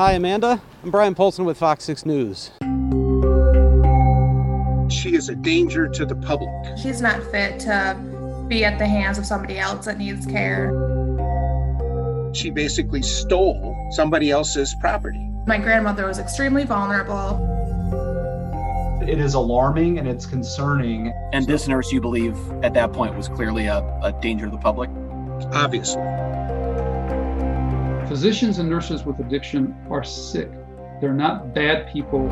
Hi, Amanda. I'm Bryan Polcyn with Fox 6 News. She is a danger to the public. She's not fit to be at the hands of somebody else that needs care. She basically stole somebody else's property. My grandmother was extremely vulnerable. It is alarming and it's concerning. And this nurse, you believe, at that point was clearly a, a danger to the public? Obviously. Physicians and nurses with addiction are sick. They're not bad people.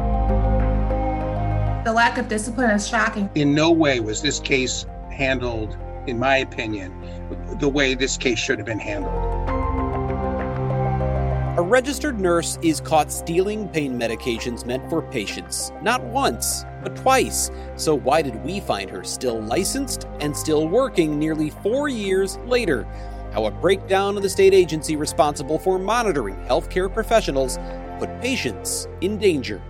The lack of discipline is shocking. In no way was this case handled, in my opinion, the way this case should have been handled. A registered nurse is caught stealing pain medications meant for patients, not once, but twice. So, why did we find her still licensed and still working nearly four years later? How a breakdown of the state agency responsible for monitoring healthcare professionals put patients in danger.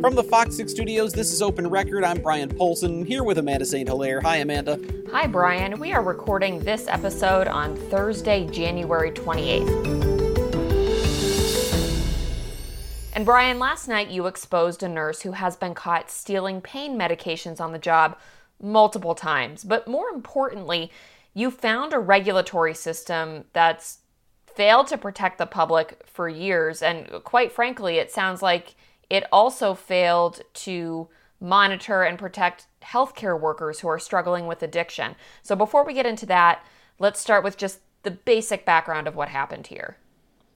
From the Fox 6 studios, this is Open Record. I'm Bryan Polcyn, here with Amanda St. Hilaire. Hi, Amanda. Hi, Bryan. We are recording this episode on Thursday, January 28th. And Bryan, last night you exposed a nurse who has been caught stealing pain medications on the job multiple times. But more importantly, you found a regulatory system that's failed to protect the public for years. And quite frankly, it sounds like it also failed to monitor and protect healthcare workers who are struggling with addiction. So before we get into that, let's start with just the basic background of what happened here.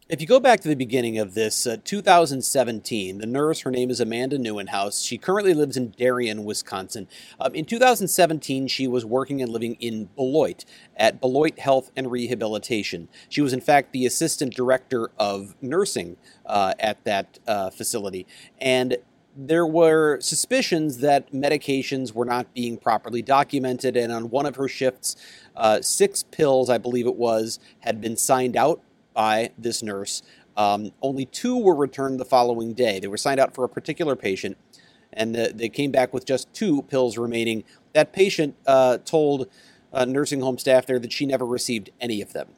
If you go back to the beginning of this, uh, 2017, the nurse, her name is Amanda Neuenhaus. She currently lives in Darien, Wisconsin. Um, in 2017, she was working and living in Beloit at Beloit Health and Rehabilitation. She was, in fact, the assistant director of nursing uh, at that uh, facility. And there were suspicions that medications were not being properly documented. And on one of her shifts, uh, six pills, I believe it was, had been signed out by this nurse. Um, only two were returned the following day. They were signed out for a particular patient, and the, they came back with just two pills remaining. That patient uh, told uh, nursing home staff there that she never received any of them.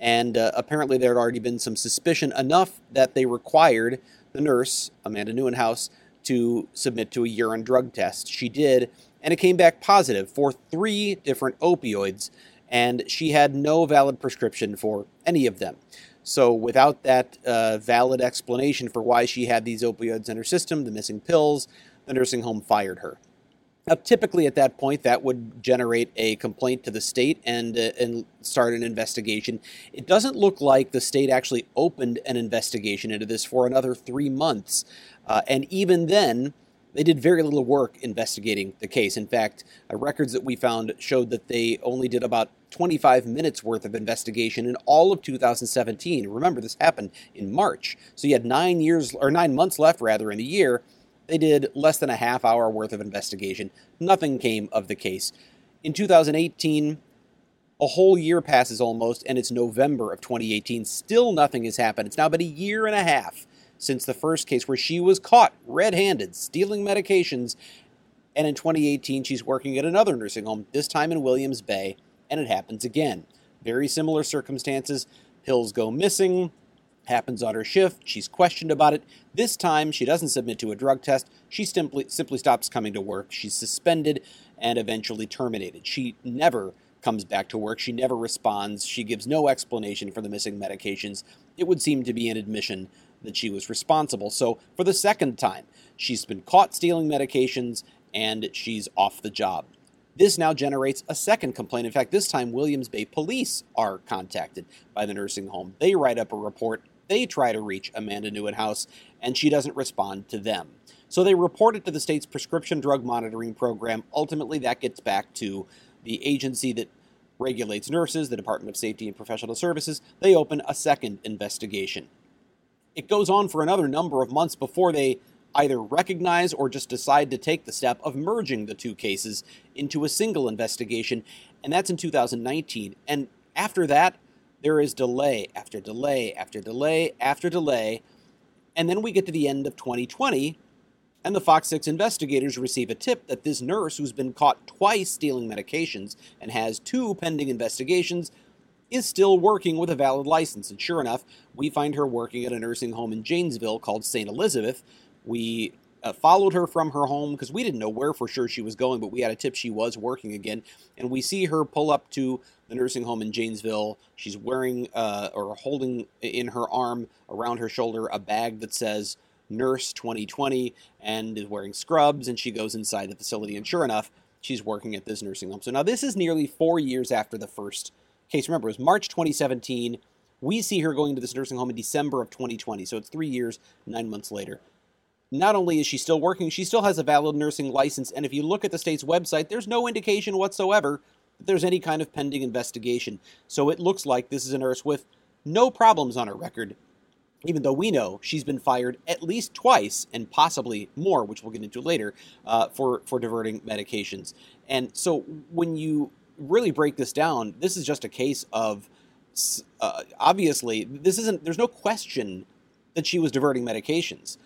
And uh, apparently, there had already been some suspicion enough that they required the nurse, Amanda Neuenhaus, to submit to a urine drug test. She did, and it came back positive for three different opioids, and she had no valid prescription for any of them. So, without that uh, valid explanation for why she had these opioids in her system, the missing pills, the nursing home fired her. Now, typically at that point, that would generate a complaint to the state and uh, and start an investigation. It doesn't look like the state actually opened an investigation into this for another three months, uh, and even then, they did very little work investigating the case. In fact, uh, records that we found showed that they only did about 25 minutes worth of investigation in all of 2017. Remember, this happened in March. So you had nine years, or nine months left rather, in the year. They did less than a half hour worth of investigation. Nothing came of the case. In 2018, a whole year passes almost, and it's November of 2018. Still nothing has happened. It's now been a year and a half since the first case where she was caught red handed stealing medications. And in 2018, she's working at another nursing home, this time in Williams Bay and it happens again. Very similar circumstances. Pills go missing, happens on her shift. She's questioned about it. This time, she doesn't submit to a drug test. She simply simply stops coming to work. She's suspended and eventually terminated. She never comes back to work. She never responds. She gives no explanation for the missing medications. It would seem to be an admission that she was responsible. So, for the second time, she's been caught stealing medications and she's off the job. This now generates a second complaint. In fact, this time Williams Bay police are contacted by the nursing home. They write up a report. They try to reach Amanda Neuenhaus, and she doesn't respond to them. So they report it to the state's prescription drug monitoring program. Ultimately, that gets back to the agency that regulates nurses, the Department of Safety and Professional Services, they open a second investigation. It goes on for another number of months before they either recognize or just decide to take the step of merging the two cases into a single investigation, and that's in 2019. And after that, there is delay after delay after delay after delay. And then we get to the end of 2020, and the Fox 6 investigators receive a tip that this nurse, who's been caught twice stealing medications and has two pending investigations, is still working with a valid license. And sure enough, we find her working at a nursing home in Janesville called St. Elizabeth. We uh, followed her from her home because we didn't know where for sure she was going, but we had a tip she was working again. And we see her pull up to the nursing home in Janesville. She's wearing uh, or holding in her arm around her shoulder a bag that says Nurse 2020 and is wearing scrubs. And she goes inside the facility. And sure enough, she's working at this nursing home. So now this is nearly four years after the first case. Remember, it was March 2017. We see her going to this nursing home in December of 2020. So it's three years, nine months later not only is she still working, she still has a valid nursing license. And if you look at the state's website, there's no indication whatsoever that there's any kind of pending investigation. So it looks like this is a nurse with no problems on her record, even though we know she's been fired at least twice and possibly more, which we'll get into later, uh, for, for diverting medications. And so when you really break this down, this is just a case of uh, obviously, this isn't, there's no question that she was diverting medications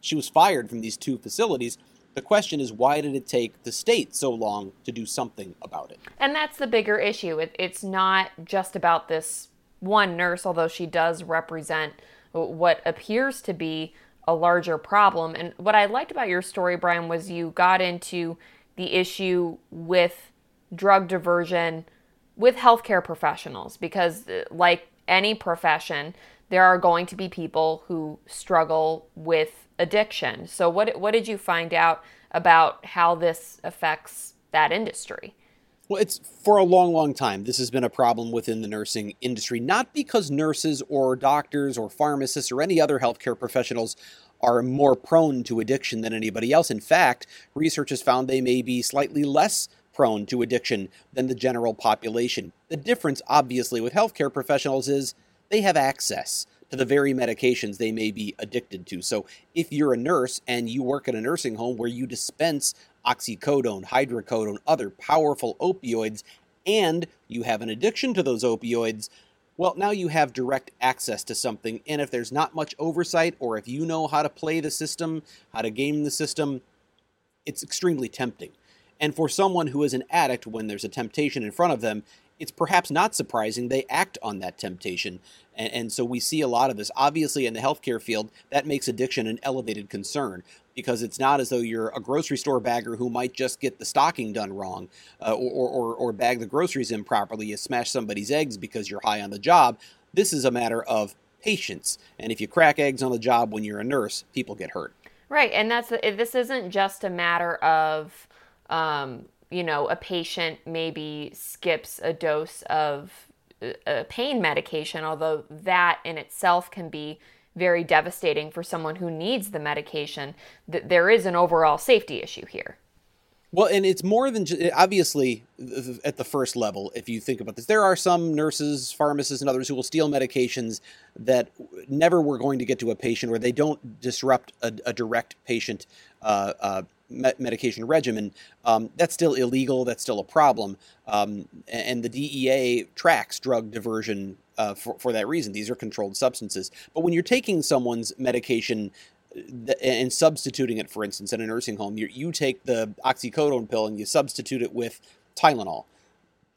she was fired from these two facilities. The question is, why did it take the state so long to do something about it? And that's the bigger issue. It, it's not just about this one nurse, although she does represent what appears to be a larger problem. And what I liked about your story, Bryan, was you got into the issue with drug diversion with healthcare professionals because, uh, like any profession, there are going to be people who struggle with addiction. So what what did you find out about how this affects that industry? Well, it's for a long, long time. This has been a problem within the nursing industry, not because nurses or doctors or pharmacists or any other healthcare professionals are more prone to addiction than anybody else. In fact, research has found they may be slightly less prone to addiction than the general population. The difference, obviously, with healthcare professionals is they have access to the very medications they may be addicted to. So if you're a nurse and you work at a nursing home where you dispense oxycodone, hydrocodone, other powerful opioids, and you have an addiction to those opioids, well, now you have direct access to something. And if there's not much oversight, or if you know how to play the system, how to game the system, it's extremely tempting. And for someone who is an addict, when there's a temptation in front of them, it's perhaps not surprising they act on that temptation. And, and, so we see a lot of this. Obviously, in the healthcare field, that makes addiction an elevated concern because it's not as though you're a grocery store bagger who might just get the stocking done wrong uh, or, or, or bag the groceries improperly. You smash somebody's eggs because you're high on the job. This is a matter of patience. And if you crack eggs on the job when you're a nurse, people get hurt. Right. And that's this isn't just a matter of. Um, you know, a patient maybe skips a dose of uh, a pain medication, although that in itself can be very devastating for someone who needs the medication, that there is an overall safety issue here. Well, and it's more than just, obviously at the first level. If you think about this, there are some nurses, pharmacists, and others who will steal medications that never were going to get to a patient, or they don't disrupt a, a direct patient uh, uh, medication regimen, um, that's still illegal. That's still a problem. Um, and the DEA tracks drug diversion uh, for, for that reason. These are controlled substances. But when you're taking someone's medication and substituting it, for instance, in a nursing home, you, you take the oxycodone pill and you substitute it with Tylenol.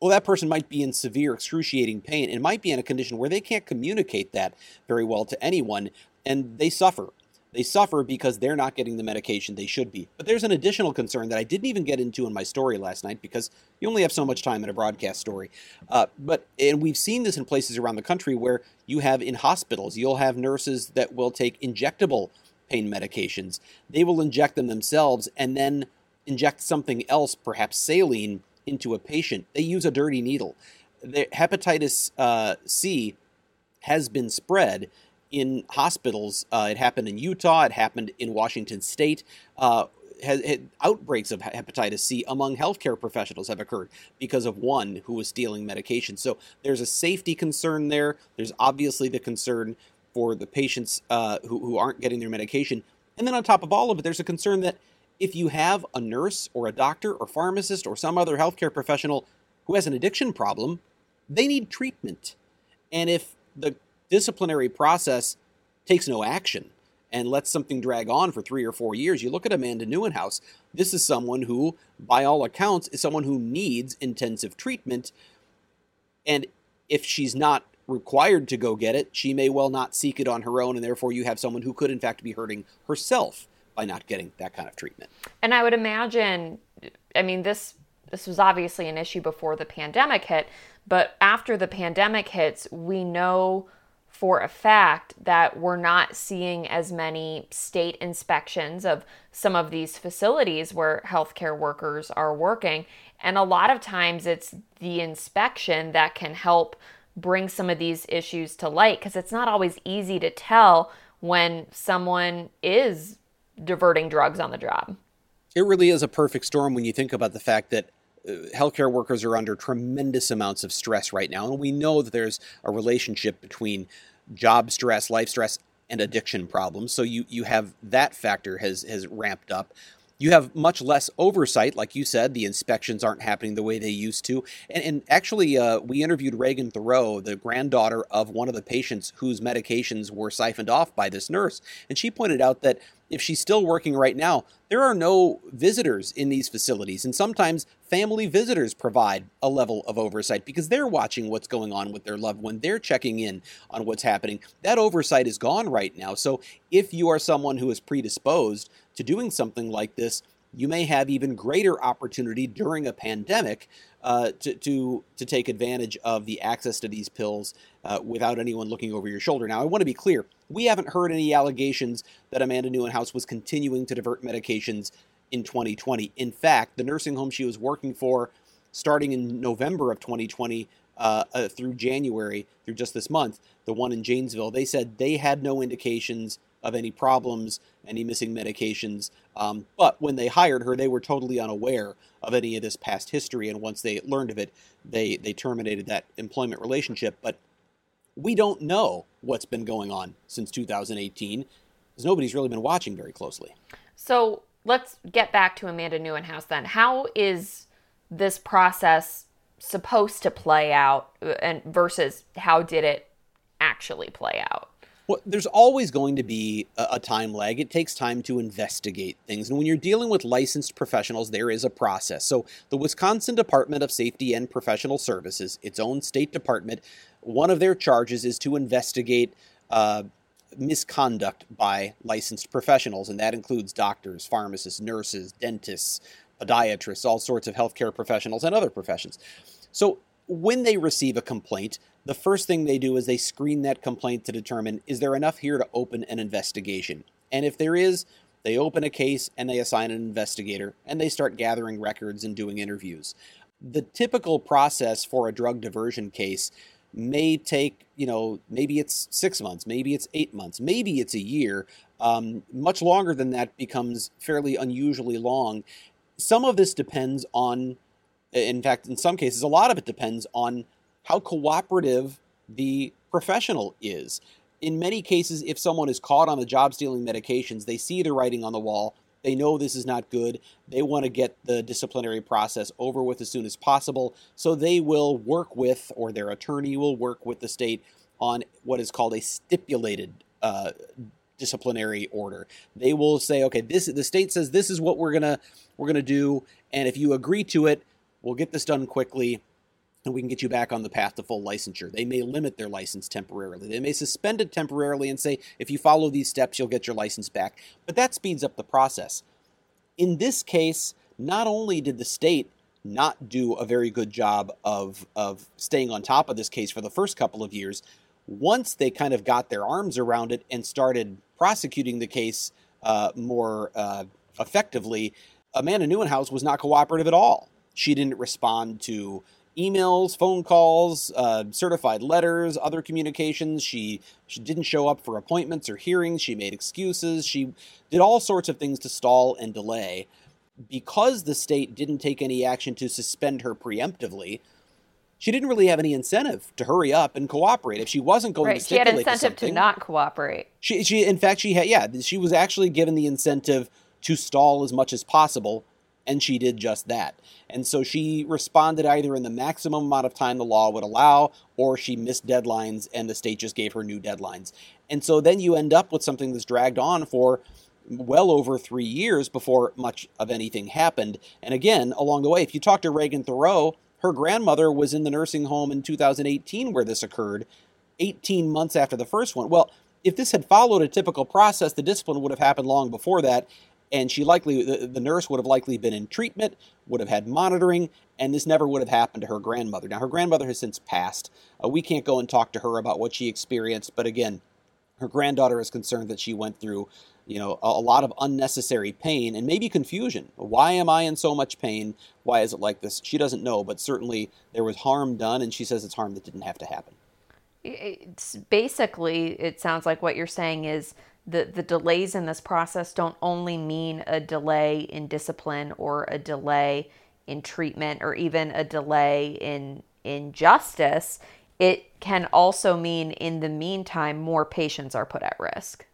Well, that person might be in severe, excruciating pain and might be in a condition where they can't communicate that very well to anyone, and they suffer. They suffer because they're not getting the medication they should be. But there's an additional concern that I didn't even get into in my story last night because you only have so much time in a broadcast story. Uh, but and we've seen this in places around the country where you have in hospitals, you'll have nurses that will take injectable pain medications. They will inject them themselves and then inject something else, perhaps saline, into a patient. They use a dirty needle. The hepatitis uh, C has been spread in hospitals. Uh, it happened in Utah. It happened in Washington State. Uh, has, outbreaks of hepatitis C among healthcare professionals have occurred because of one who was stealing medication. So there's a safety concern there. There's obviously the concern for the patients uh, who, who aren't getting their medication. And then on top of all of it, there's a concern that if you have a nurse or a doctor or pharmacist or some other healthcare professional who has an addiction problem, they need treatment. And if the disciplinary process takes no action and lets something drag on for three or four years, you look at Amanda Nieuwenhuis. This is someone who, by all accounts, is someone who needs intensive treatment. And if she's not required to go get it, she may well not seek it on her own, and therefore you have someone who could, in fact, be hurting herself by not getting that kind of treatment. And I would imagine, I mean, this this was obviously an issue before the pandemic hit, but after the pandemic hits, we know for a fact that we're not seeing as many state inspections of some of these facilities where healthcare workers are working. And a lot of times it's the inspection that can help bring some of these issues to light because it's not always easy to tell when someone is diverting drugs on the job. It really is a perfect storm when you think about the fact that uh, healthcare workers are under tremendous amounts of stress right now. And we know that there's a relationship between job stress, life stress, and addiction problems. So you, you have that factor has, has ramped up. You have much less oversight, like you said. The inspections aren't happening the way they used to. And, and actually, uh, we interviewed Reagan Thoreau, the granddaughter of one of the patients whose medications were siphoned off by this nurse. And she pointed out that if she's still working right now, there are no visitors in these facilities. And sometimes family visitors provide a level of oversight because they're watching what's going on with their loved one. They're checking in on what's happening. That oversight is gone right now. So if you are someone who is predisposed to doing something like this, you may have even greater opportunity during a pandemic uh, to, to, to take advantage of the access to these pills uh, without anyone looking over your shoulder. Now, I want to be clear we haven't heard any allegations that Amanda Nieuwenhuis was continuing to divert medications in 2020. In fact, the nursing home she was working for starting in November of 2020 uh, uh, through January, through just this month, the one in Janesville, they said they had no indications of any problems, any missing medications. Um, but when they hired her, they were totally unaware of any of this past history. And once they learned of it, they, they terminated that employment relationship. But we don't know what's been going on since 2018 because nobody's really been watching very closely. So let's get back to Amanda Nieuwenhuis then. How is this process supposed to play out uh, and versus how did it actually play out? Well, there's always going to be a, time lag. It takes time to investigate things. And when you're dealing with licensed professionals, there is a process. So, the Wisconsin Department of Safety and Professional Services, its own state department, one of their charges is to investigate uh, misconduct by licensed professionals. And that includes doctors, pharmacists, nurses, dentists, podiatrists, all sorts of healthcare professionals, and other professions. So, when they receive a complaint, the first thing they do is they screen that complaint to determine is there enough here to open an investigation? And if there is, they open a case and they assign an investigator and they start gathering records and doing interviews. The typical process for a drug diversion case may take, you know, maybe it's six months, maybe it's eight months, maybe it's a year. Um, much longer than that becomes fairly unusually long. Some of this depends on, in fact, in some cases, a lot of it depends on how cooperative the professional is. In many cases, if someone is caught on the job stealing medications, they see the writing on the wall. They know this is not good. They want to get the disciplinary process over with as soon as possible. So they will work with, or their attorney will work with the state on what is called a stipulated uh, disciplinary order. They will say, okay, this the state says this is what we're gonna we're gonna do, and if you agree to it, we'll get this done quickly and we can get you back on the path to full licensure. They may limit their license temporarily. They may suspend it temporarily and say, if you follow these steps, you'll get your license back. But that speeds up the process. In this case, not only did the state not do a very good job of, of staying on top of this case for the first couple of years, once they kind of got their arms around it and started prosecuting the case uh, more uh, effectively, Amanda Nieuwenhuis was not cooperative at all. She didn't respond to emails, phone calls, uh, certified letters, other communications. She she didn't show up for appointments or hearings. She made excuses. She did all sorts of things to stall and delay. Because the state didn't take any action to suspend her preemptively, she didn't really have any incentive to hurry up and cooperate. If she wasn't going to right. to she had stipulate to incentive to, not cooperate. she, she, in fact, she had, yeah, she was actually given the incentive to stall as much as possible, and she did just that. And so she responded either in the maximum amount of time the law would allow, or she missed deadlines, and the state just gave her new deadlines. And so then you end up with something that's dragged on for well over three years before much of anything happened. And again, along the way, if you talk to Reagan Thoreau, her grandmother was in the nursing home in 2018 where this occurred, 18 months after the first one. Well, if this had followed a typical process, the discipline would have happened long before that, and she likely, the, the nurse would have likely been in treatment, would have had monitoring, and this never would have happened to her grandmother. Now, her grandmother has since passed. Uh, we can't go and talk to her about what she experienced, but again, her granddaughter is concerned that she went through you know a, a lot of unnecessary pain and maybe confusion why am i in so much pain why is it like this she doesn't know but certainly there was harm done and she says it's harm that didn't have to happen It's basically, it sounds like what you're saying is the, the delays in this process don't only mean a delay in discipline or a delay in treatment or even a delay in in justice. It can also mean in the meantime more patients are put at risk.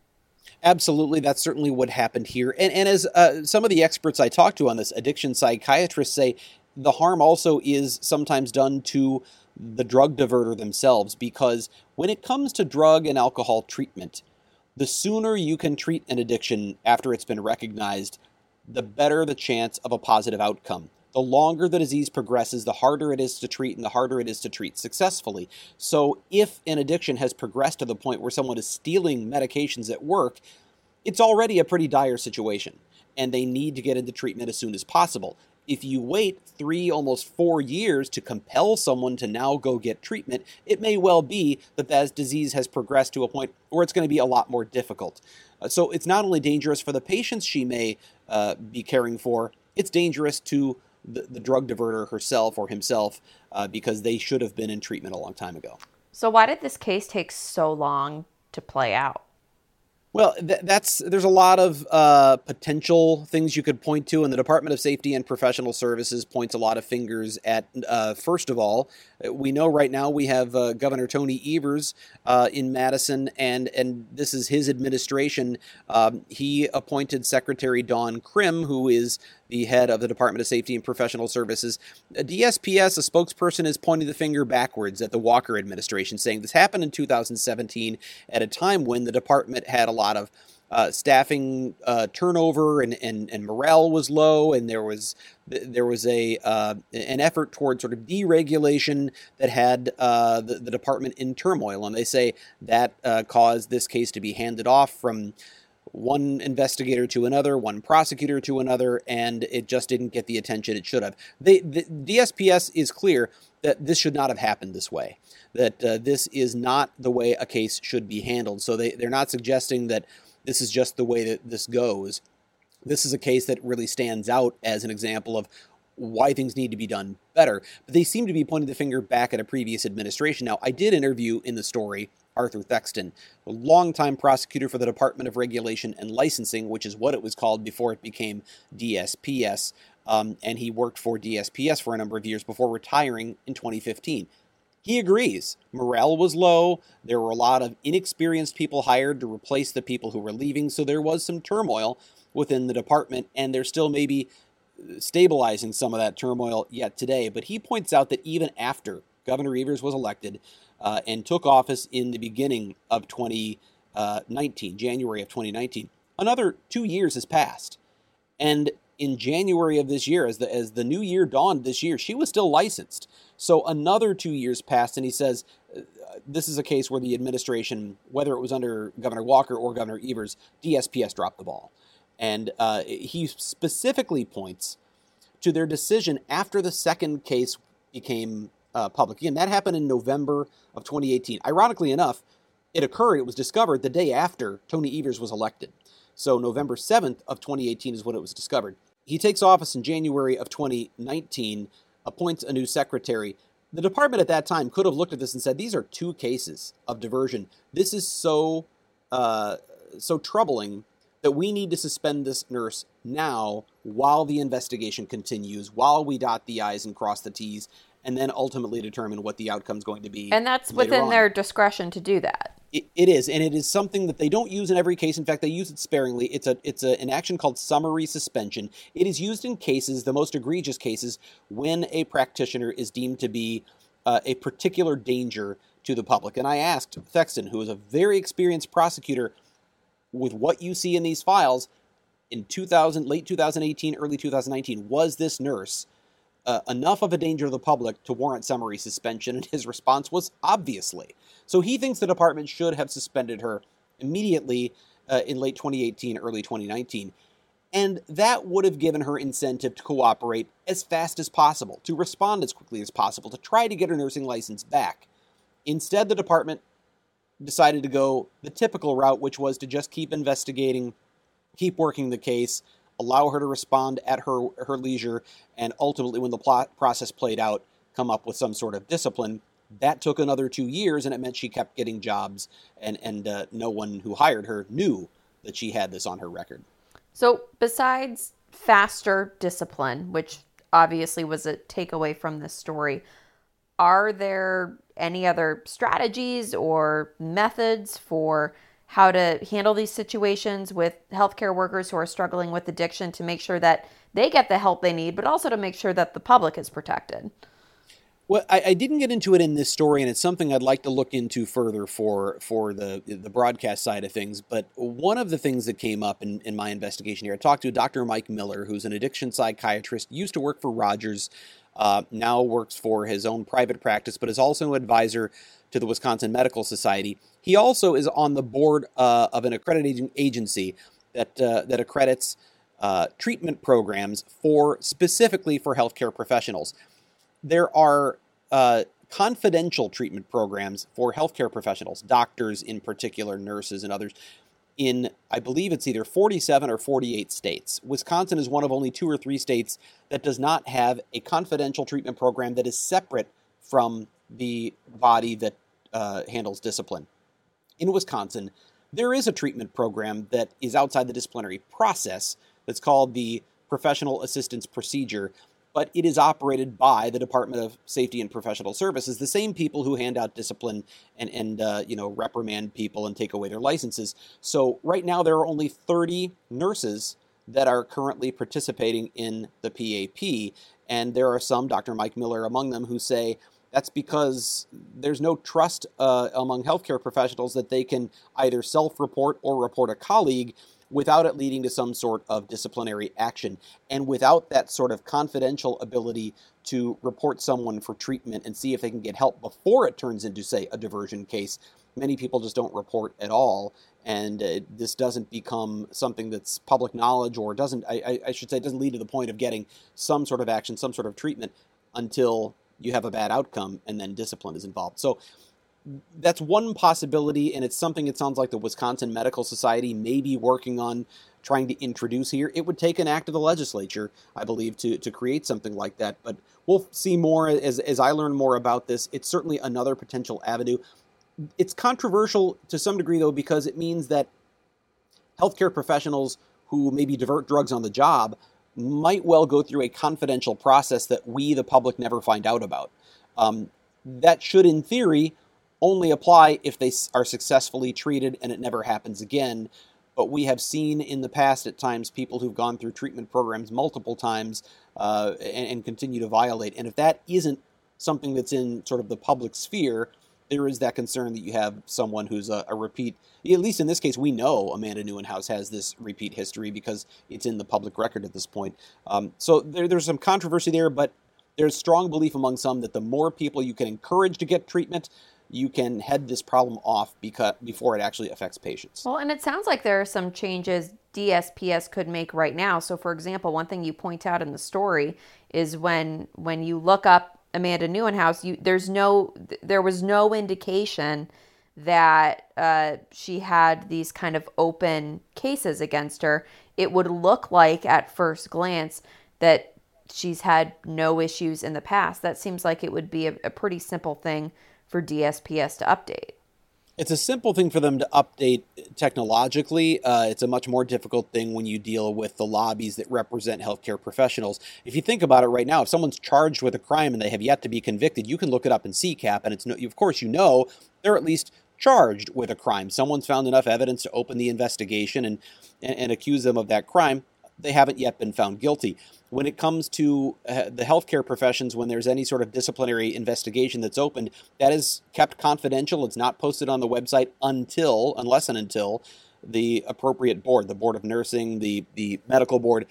Absolutely, that's certainly what happened here. And, and as uh, some of the experts I talked to on this, addiction psychiatrists say, the harm also is sometimes done to the drug diverter themselves because when it comes to drug and alcohol treatment, the sooner you can treat an addiction after it's been recognized, the better the chance of a positive outcome. The longer the disease progresses, the harder it is to treat and the harder it is to treat successfully. So, if an addiction has progressed to the point where someone is stealing medications at work, it's already a pretty dire situation, and they need to get into treatment as soon as possible. If you wait three, almost four years to compel someone to now go get treatment, it may well be that that disease has progressed to a point where it's going to be a lot more difficult. Uh, so it's not only dangerous for the patients she may uh, be caring for, it's dangerous to the, the drug diverter herself or himself uh, because they should have been in treatment a long time ago. So, why did this case take so long to play out? Well, th- that's there's a lot of uh, potential things you could point to, and the Department of Safety and Professional Services points a lot of fingers at. Uh, first of all, we know right now we have uh, Governor Tony Evers uh, in Madison, and and this is his administration. Um, he appointed Secretary Dawn Crim, who is the head of the Department of Safety and Professional Services. A DSPS, a spokesperson, is pointing the finger backwards at the Walker administration, saying this happened in 2017 at a time when the department had a lot of uh, staffing uh, turnover and, and, and morale was low, and there was there was a uh, an effort toward sort of deregulation that had uh, the, the department in turmoil, and they say that uh, caused this case to be handed off from one investigator to another, one prosecutor to another, and it just didn't get the attention it should have. They, the DSPS is clear that this should not have happened this way, that uh, this is not the way a case should be handled. So they, they're not suggesting that this is just the way that this goes. This is a case that really stands out as an example of why things need to be done better. But they seem to be pointing the finger back at a previous administration. Now, I did interview in the story Arthur Thexton, a longtime prosecutor for the Department of Regulation and Licensing, which is what it was called before it became DSPS. Um, and he worked for DSPS for a number of years before retiring in 2015. He agrees. Morale was low. There were a lot of inexperienced people hired to replace the people who were leaving, so there was some turmoil within the department, and they're still maybe stabilizing some of that turmoil yet today. But he points out that even after Governor Evers was elected uh, and took office in the beginning of 2019, January of 2019, another two years has passed. And in January of this year, as the as the new year dawned this year, she was still licensed. So another two years passed, and he says uh, this is a case where the administration, whether it was under Governor Walker or Governor Evers, DSPS dropped the ball. And uh, he specifically points to their decision after the second case became uh, public. Again, that happened in November of 2018. Ironically enough, it occurred, it was discovered the day after Tony Evers was elected. So November 7th of 2018 is when it was discovered. He takes office in January of 2019. appoints a new secretary. The department at that time could have looked at this and said, "These are two cases of diversion. This is so uh, so troubling that we need to suspend this nurse now while the investigation continues, while we dot the i's and cross the t's, and then ultimately determine what the outcome is going to be." And that's within on. their discretion to do that. It, it is, and it is something that they don't use in every case. In fact, they use it sparingly. It's a it's a, an action called summary suspension. It is used in cases, the most egregious cases, when a practitioner is deemed to be uh, a particular danger to the public. And I asked Thexton, who is a very experienced prosecutor, with what you see in these files in 2000, late 2018, early 2019, was this nurse uh, enough of a danger to the public to warrant summary suspension? And his response was obviously. So he thinks the department should have suspended her immediately uh, in late 2018, early 2019. And that would have given her incentive to cooperate as fast as possible, to respond as quickly as possible, to try to get her nursing license back. Instead, the department decided to go the typical route, which was to just keep investigating, keep working the case, allow her to respond at her her leisure, and ultimately, when the plot process played out, come up with some sort of discipline. That took another two years, and it meant she kept getting jobs, and and uh, no one who hired her knew that she had this on her record. So, besides faster discipline, which obviously was a takeaway from this story, are there any other strategies or methods for how to handle these situations with healthcare workers who are struggling with addiction to make sure that they get the help they need, but also to make sure that the public is protected? Well, I, I, didn't get into it in this story, and it's something I'd like to look into further for for the the broadcast side of things. But one of the things that came up in, in my investigation here, I talked to Dr. Mike Miller, who's an addiction psychiatrist, used to work for Rogers, uh, now works for his own private practice, but is also an advisor to the Wisconsin Medical Society. He also is on the board uh, of an accrediting agency that uh, that accredits uh, treatment programs for specifically for healthcare professionals there are uh, confidential treatment programs for healthcare professionals, doctors in particular, nurses, and others. In, I believe it's either 47 or 48 states. Wisconsin is one of only two or three states that does not have a confidential treatment program that is separate from the body that uh, handles discipline. In Wisconsin, there is a treatment program that is outside the disciplinary process that's called the Professional Assistance Procedure but it is operated by the Department of Safety and Professional Services, the same people who hand out discipline and and uh, you know reprimand people and take away their licenses. So right now there are only 30 nurses that are currently participating in the PAP, and there are some, Dr. Mike Miller among them, who say that's because there's no trust uh, among healthcare professionals that they can either self-report or report a colleague without it leading to some sort of disciplinary action. And without that sort of confidential ability to report someone for treatment and see if they can get help before it turns into, say, a diversion case, many people just don't report at all. And uh, this doesn't become something that's public knowledge or doesn't, I, I should say—it doesn't lead to the point of getting some sort of action, some sort of treatment until you have a bad outcome and then discipline is involved. So that's one possibility, and it's something it sounds like the Wisconsin Medical Society may be working on trying to introduce here. It would take an act of the legislature, I believe, to, to create something like that. But we'll see more as, as I learn more about this. It's certainly another potential avenue. It's controversial to some degree, though, because it means that healthcare professionals who maybe divert drugs on the job might well go through a confidential process that we, the public, never find out about. Um, that should, in theory, only apply if they are successfully treated and it never happens again. But we have seen in the past at times people who've gone through treatment programs multiple times uh, and, and continue to violate. And if that isn't something that's in sort of the public sphere, there is that concern that you have someone who's a, a, repeat. At least in this case, we know Amanda Nieuwenhuis has this repeat history because it's in the public record at this point. Um, so there, there's some controversy there, but there's strong belief among some that the more people you can encourage to get treatment, you can head this problem off because before it actually affects patients. Well, and it sounds like there are some changes DSPS could make right now. So for example, one thing you point out in the story is when when you look up Amanda Nieuwenhuis, you there's no there was no indication that uh, she had these kind of open cases against her. It would look like at first glance that she's had no issues in the past. That seems like it would be a, a pretty simple thing for DSPS to update. It's a simple thing for them to update technologically. Uh, it's a much more difficult thing when you deal with the lobbies that represent healthcare professionals. If you think about it right now, if someone's charged with a crime and they have yet to be convicted, you can look it up in CCAP, and it's no, of course you know they're at least charged with a crime. Someone's found enough evidence to open the investigation and, and, and accuse them of that crime. They haven't yet been found guilty when it comes to uh, the healthcare professions, when there's any sort of disciplinary investigation that's opened, that is kept confidential. It's not posted on the website until, unless and until, the appropriate board, the board of nursing, the the medical board,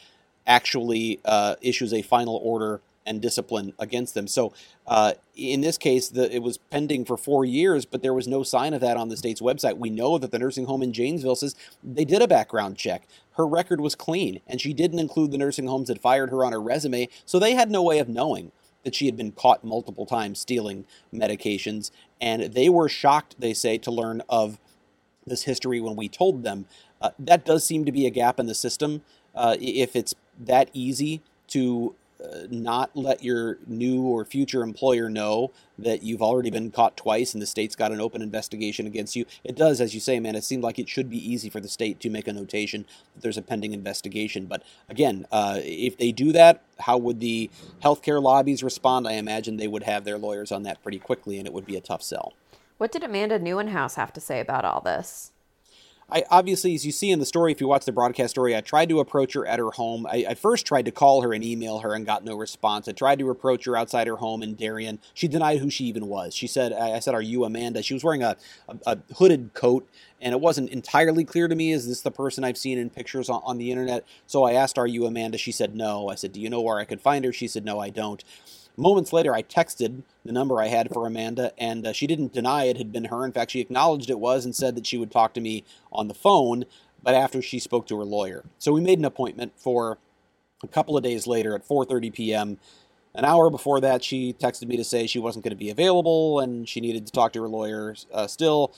actually uh, issues a final order and discipline against them. So uh, in this case, the, it was pending for four years, but there was no sign of that on the state's website. We know that the nursing home in Janesville says they did a background check. Her record was clean, and she didn't include the nursing homes that fired her on her resume, so they had no way of knowing that she had been caught multiple times stealing medications. And they were shocked, they say, to learn of this history when we told them. Uh, that does seem to be a gap in the system. Uh, if it's that easy to not let your new or future employer know that you've already been caught twice and the state's got an open investigation against you. It does, as you say, man, it seemed like it should be easy for the state to make a notation that there's a pending investigation. But again, uh, if they do that, how would the healthcare lobbies respond? I imagine they would have their lawyers on that pretty quickly and it would be a tough sell. What did Amanda Nieuwenhuis have to say about all this? I obviously, as you see in the story, if you watch the broadcast story, I tried to approach her at her home. I, I, first tried to call her and email her and got no response. I tried to approach her outside her home in Darien. She denied who she even was. She said, "I said, are you Amanda?" She was wearing a, a, a hooded coat, and it wasn't entirely clear to me. Is this the person I've seen in pictures on, on the internet? So I asked, "Are you Amanda?" She said, "No." I said, "Do you know where I could find her?" She said, "No, I don't." Moments later, I texted the number I had for Amanda, and uh, she didn't deny it had been her. In fact, she acknowledged it was and said that she would talk to me on the phone, but after she spoke to her lawyer. So we made an appointment for a couple of days later at 4:30 p.m. An hour before that, she texted me to say she wasn't going to be available and she needed to talk to her lawyer uh, still.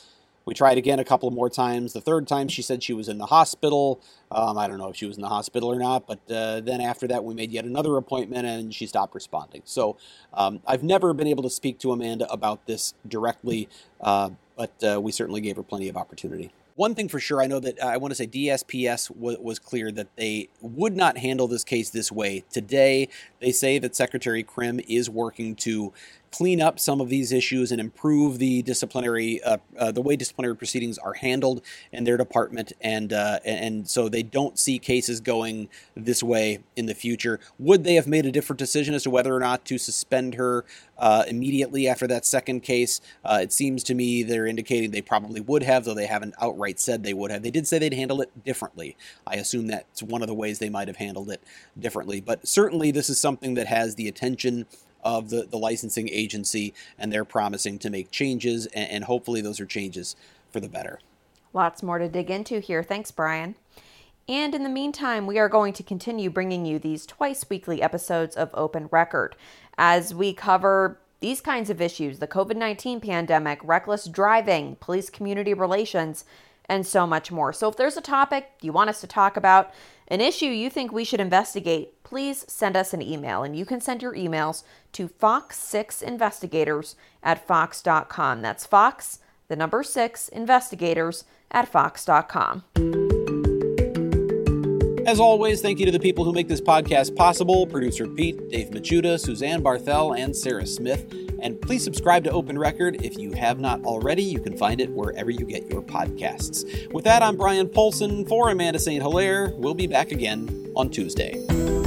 We tried again a couple more times. The third time, she said she was in the hospital. Um, I don't know if she was in the hospital or not, but uh, then after that, we made yet another appointment and she stopped responding. So um, I've never been able to speak to Amanda about this directly, uh, but uh, we certainly gave her plenty of opportunity. One thing for sure, I know that uh, I want to say DSPS w- was clear that they would not handle this case this way. Today, they say that Secretary Crim is working to clean up some of these issues and improve the disciplinary uh, uh, the way disciplinary proceedings are handled in their department. And uh, and so they don't see cases going this way in the future. Would they have made a different decision as to whether or not to suspend her uh, immediately after that second case? Uh, it seems to me they're indicating they probably would have though they haven't outright said they would have. They did say they'd handle it differently. I assume that's one of the ways they might have handled it differently. But certainly this is something that has the attention of the, the licensing agency, and they're promising to make changes, and, and hopefully those are changes for the better. Lots more to dig into here. Thanks, Bryan. And in the meantime, we are going to continue bringing you these twice weekly episodes of Open Record as we cover these kinds of issues the COVID 19 pandemic, reckless driving, police community relations, and so much more. So if there's a topic you want us to talk about, an issue you think we should investigate, please send us an email. And you can send your emails to fox6investigators at fox.com. That's Fox, the number six, investigators at fox.com. As always, thank you to the people who make this podcast possible producer Pete, Dave Machuda, Suzanne Barthel, and Sarah Smith. And please subscribe to Open Record if you have not already. You can find it wherever you get your podcasts. With that, I'm Bryan Polcyn for Amanda St. Hilaire. We'll be back again on Tuesday.